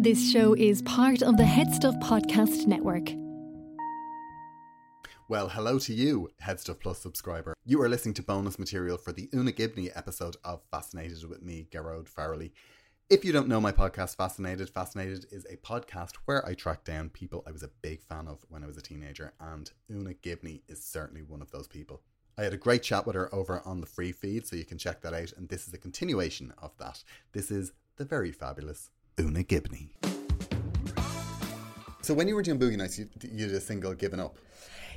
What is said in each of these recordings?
This show is part of the Head Stuff Podcast Network. Well, hello to you, Headstuff Plus subscriber. You are listening to bonus material for the Una Gibney episode of Fascinated with me, Gearoid Farrelly. If you don't know my podcast, Fascinated, Fascinated is a podcast where I track down people I was a big fan of when I was a teenager, and Una Gibney is certainly one of those people. I had a great chat with her over on the free feed, so you can check that out, and this is a continuation of that. This is the very fabulous Una Gibney. So when you were doing Boogie Nights, you, you did a single Given Up.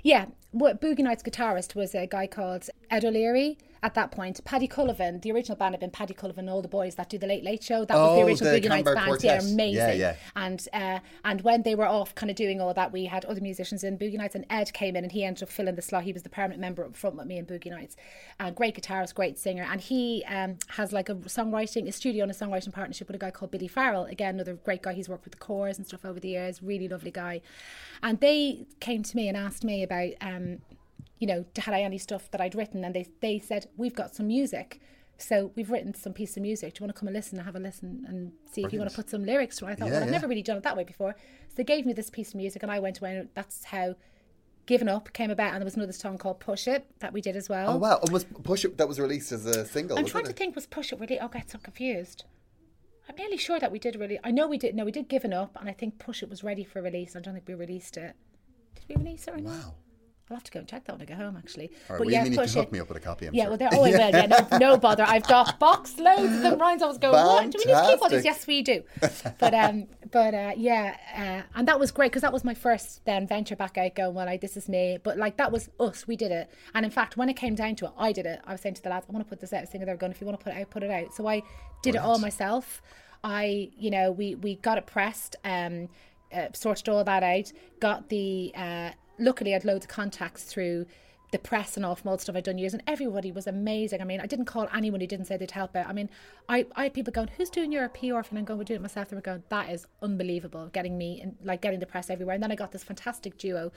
Yeah, what Boogie Nights guitarist was a guy called Ed O'Leary. At that point, Paddy Cullivan, the original band had been Paddy Cullivan and all the boys that do the Late Late Show. That was the Oh, original the Boogie Nights band. Quartet. Yeah, amazing. Yeah, yeah. And uh, and when they were off, kind of doing all that, we had other musicians in Boogie Nights, and Ed came in and he ended up filling the slot. He was the permanent member up front with me in Boogie Nights. Uh, great guitarist, great singer, and he um, has like a songwriting, a studio and a songwriting partnership with a guy called Billy Farrell. Again, another great guy. He's worked with the Corrs and stuff over the years. Really lovely guy. And they came to me and asked me about. Um, you know, had I any stuff that I'd written? And they they said we've got some music, so we've written some piece of music. Do you want to come and listen and have a listen and see if you want to put some lyrics to it? I thought, Yeah, well, I've yeah. never really done it that way before. So they gave me this piece of music, and I went away. And that's how "Given Up" came about. And there was another song called "Push It" that we did as well. Oh wow! And was Push It that was released as a single? I'm trying to think. Was "Push It" really? Oh, I get so confused. I'm nearly sure that we did really. I know we did. No, we did "Given Up," and I think "Push It" was ready for release. I don't think we released it. Did we release it or not? Wow. I'll have to go and check that when I go home, actually. All right, but well, yeah, you mean you can push hook it. me up with a copy? I'm yeah, sure. well, there. Oh, I will. Yeah, no, no bother. I've got box loads of them. Ryan's always going. What? Do we need to keep all Fantastic. these? Yes, we do. But um, but uh, yeah, uh, and that was great because that was my first then venture back out going. Well, like this is me. But like that was us. We did it. And in fact, when it came down to it, I did it. I was saying to the lads, I want to put this out. I was thinking they were going. If you want to put it out, put it out. So I did it all myself. I, you know, we we got it pressed. Um, uh, sorted all that out. Got the. Uh, luckily, I had loads of contacts through the press and all from all stuff I'd done years, and everybody was amazing. I mean, I didn't call anyone who didn't say they'd help out. I mean, I, I had people going, "Who's doing your PR?" And I'm going, "We're doing it myself." They were going, "That is unbelievable!" Getting me and like getting the press everywhere, and then I got this fantastic duo.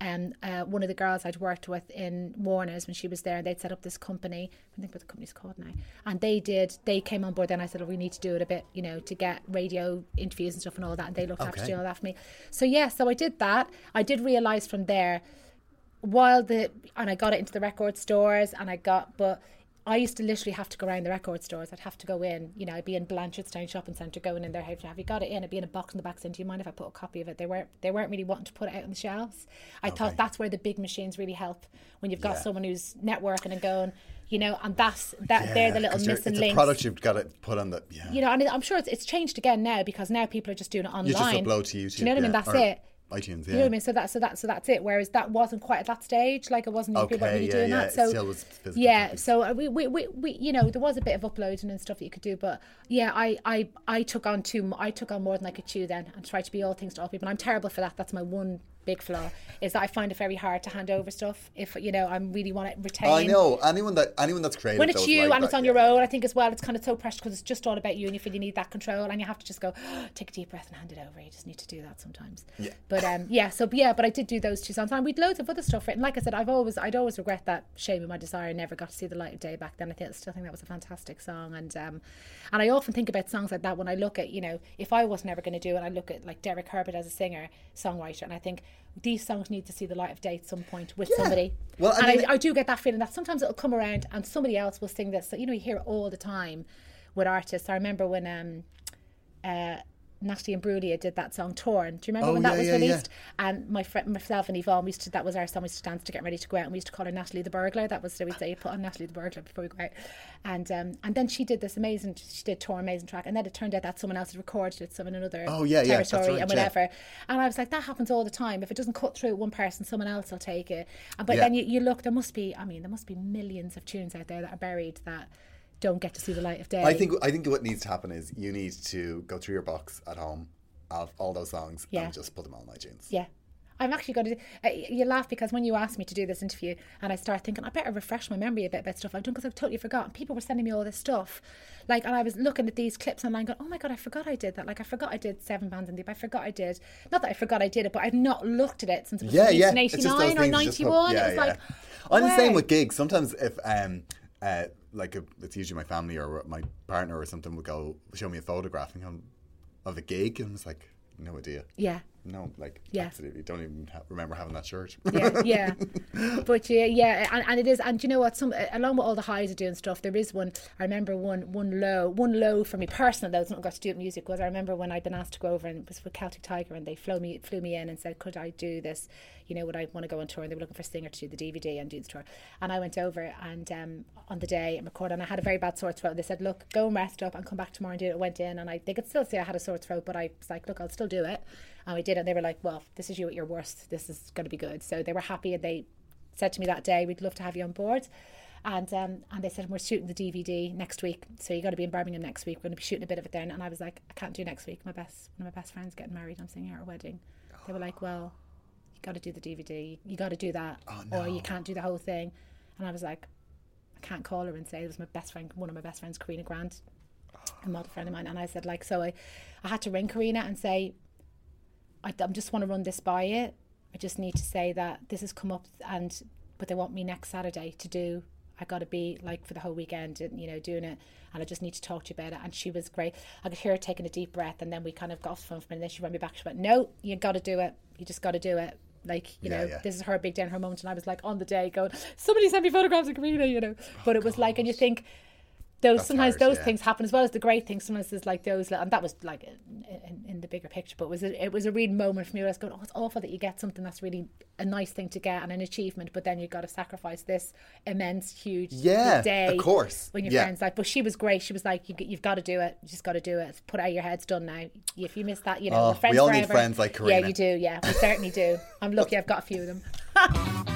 Um, uh, one of the girls I'd worked with in Warner's when she was there, and they'd set up this company. I think what the company's called now, and they did. They came on board. Then I said, "Oh, we need to do it a bit, you know, to get radio interviews and stuff and all that." And they looked after Okay. doing all that for me. So yeah, so I did that. I did realize from there while the and I got it into the record stores and I got but I used to literally have to go around the record stores. I'd have to go in, you know, I'd be in Blanchardstown Shopping Centre going in there, have have you got it in? It'd be in a box in the back saying, Do you mind if I put a copy of it? They weren't they weren't really wanting to put it out on the shelves. I thought that's where the big machines really help when you've got Yeah. someone who's networking and going, you know, and that's that they're the Yeah, little missing it's links. a product you've got to put on the. Yeah. you know, and I'm sure it's, it's changed again now because now people are just doing it online. you just upload to YouTube. Do you know what I mean? That's or it. iTunes. Yeah. You know what I mean? So that so that so that's it. Whereas that wasn't quite at that stage. Like I wasn't people Okay, really yeah, doing yeah, that. So still was physical yeah. copies. So uh, we, we, we, we you know there was a bit of uploading and stuff that you could do, but yeah, I I I took on too. I took on more than I could chew then, and tried to be all things to all people. And I'm terrible for that. That's my one big flaw is that I find it very hard to hand over stuff if you know I really want to retain. I know anyone that anyone that's creative. When it's you like and it's on yeah. your own, I think as well, it's kind of so precious because it's just all about you and you feel you need that control and you have to just go, take a deep breath and hand it over. You just need to do that sometimes. Yeah. But um, yeah, so yeah, but I did do those two songs and we'd loads of other stuff written. Like I said, I've always, I'd always regret that Shame and My Desire I never got to see the light of day back then. I think, I still think that was a fantastic song. And um, and I often think about songs like that when I look at, you know, if I was never going to do it, I look at like Derek Herbert as a singer, songwriter, and I think these songs need to see the light of day at some point with somebody. Well, I and mean- I, I do get that feeling that sometimes it'll come around and somebody else will sing this. So, you know, you hear it all the time with artists. I remember when um, uh, Natalie Imbruglia did that song "Torn." Do you remember Oh, when that yeah, was yeah, yeah. released? And my friend, myself and Yvonne, we used to that was our song. We used to dance to get ready to go out, and we used to call her Natalie the Burglar. That was what we'd say put on Natalie the Burglar before we go out. And um, and then she did this amazing. She did "Torn," amazing track, and then it turned out that someone else had recorded it, some in another Oh, yeah, yeah, territory right, and yeah. whatever. And I was like, that happens all the time. If it doesn't cut through one person, someone else will take it. And- But Yeah. then you, you look, there must be. I mean, there must be millions of tunes out there that are buried that don't get to see the light of day. I think I think what needs to happen is you need to go through your box at home of all those songs Yeah. and just put them on iTunes. Yeah. I'm actually going to. Uh, you laugh because when you asked me to do this interview, and I start thinking I better refresh my memory a bit about stuff I've done because I've totally forgotten. People were sending me all this stuff, like, and I was looking at these clips online, going, "Oh my god, I forgot I did that! Like, I forgot I did seven bands in deep. I forgot I did. Not that I forgot I did it, but I've not looked at it since it was Yeah, released yeah. It's just those or things you '91. yeah, it was yeah. like, I'm the same with gigs. Sometimes if um uh like if it's usually my family or my partner or something will go show me a photograph and go, of the gig, and was like, no idea. Yeah. No, like Yeah. absolutely don't even ha- remember having that shirt. yeah, yeah. But yeah, yeah, and, and it is, and you know what? Some along with all the highs of doing stuff, there is one. I remember one, one low, one low for me personal. Though it's not got to do with music. Was I remember when I'd been asked to go over and it was for Celtic Tiger, and they flew me, flew me in and said, could I do this? You know, would I want to go on tour? And they were looking for a singer to do the DVD and do the tour. And I went over and um, on the day and recorded, and I had a very bad sore throat. They said, look, go and rest up and come back tomorrow and do it. I went in, and I they could still see I had a sore throat, but I was like, look, I'll still do it. And we did it. And they were like, well, this is you at your worst. This is going to be good. So they were happy, and they said to me that day, we'd love to have you on board. And um, and they said we're shooting the DVD next week, so you got to be in Birmingham next week. We're going to be shooting a bit of it then. And I was like, I can't do next week. My best one of my best friends getting married. I'm singing at her wedding. They were like, well, you got to do the DVD. You got to do that, or you can't do the whole thing. And I was like, I can't call her and say it was my best friend, one of my best friends, Karina Grant, a model friend of mine. And I said like, so I, I had to ring Karina and say, I, I just want to run this by it. I just need to say that this has come up and but they want me next Saturday to do I got to be like for the whole weekend and you know doing it. And I just need to talk to you about it. And she was great. I could hear her taking a deep breath and then we kind of got off the phone for a minute and then she rang me back. She went no you got to do it. You just got to do it. Like you Yeah, know yeah. this is her big day and her moment. And I was like on the day going somebody sent me photographs of Karina you know. But it was like and you oh, think those That's sometimes those yeah. things happen as well as the great things. Sometimes there's like those, and that was like in, in, in the bigger picture. But it was a, it was a real moment for me. Where I was going, oh, it's awful that you get something that's really a nice thing to get and an achievement, but then you've got to sacrifice this immense, huge Yeah, day. of course. When your Yeah. friends like, but she was great. She was like, you, you've got to do it. You just got to do it. Put out your head. It's done now. If you miss that, you know, Oh, we all need friends like Karina. Yeah, you do. Yeah, we certainly do. I'm lucky. I've got a few of them.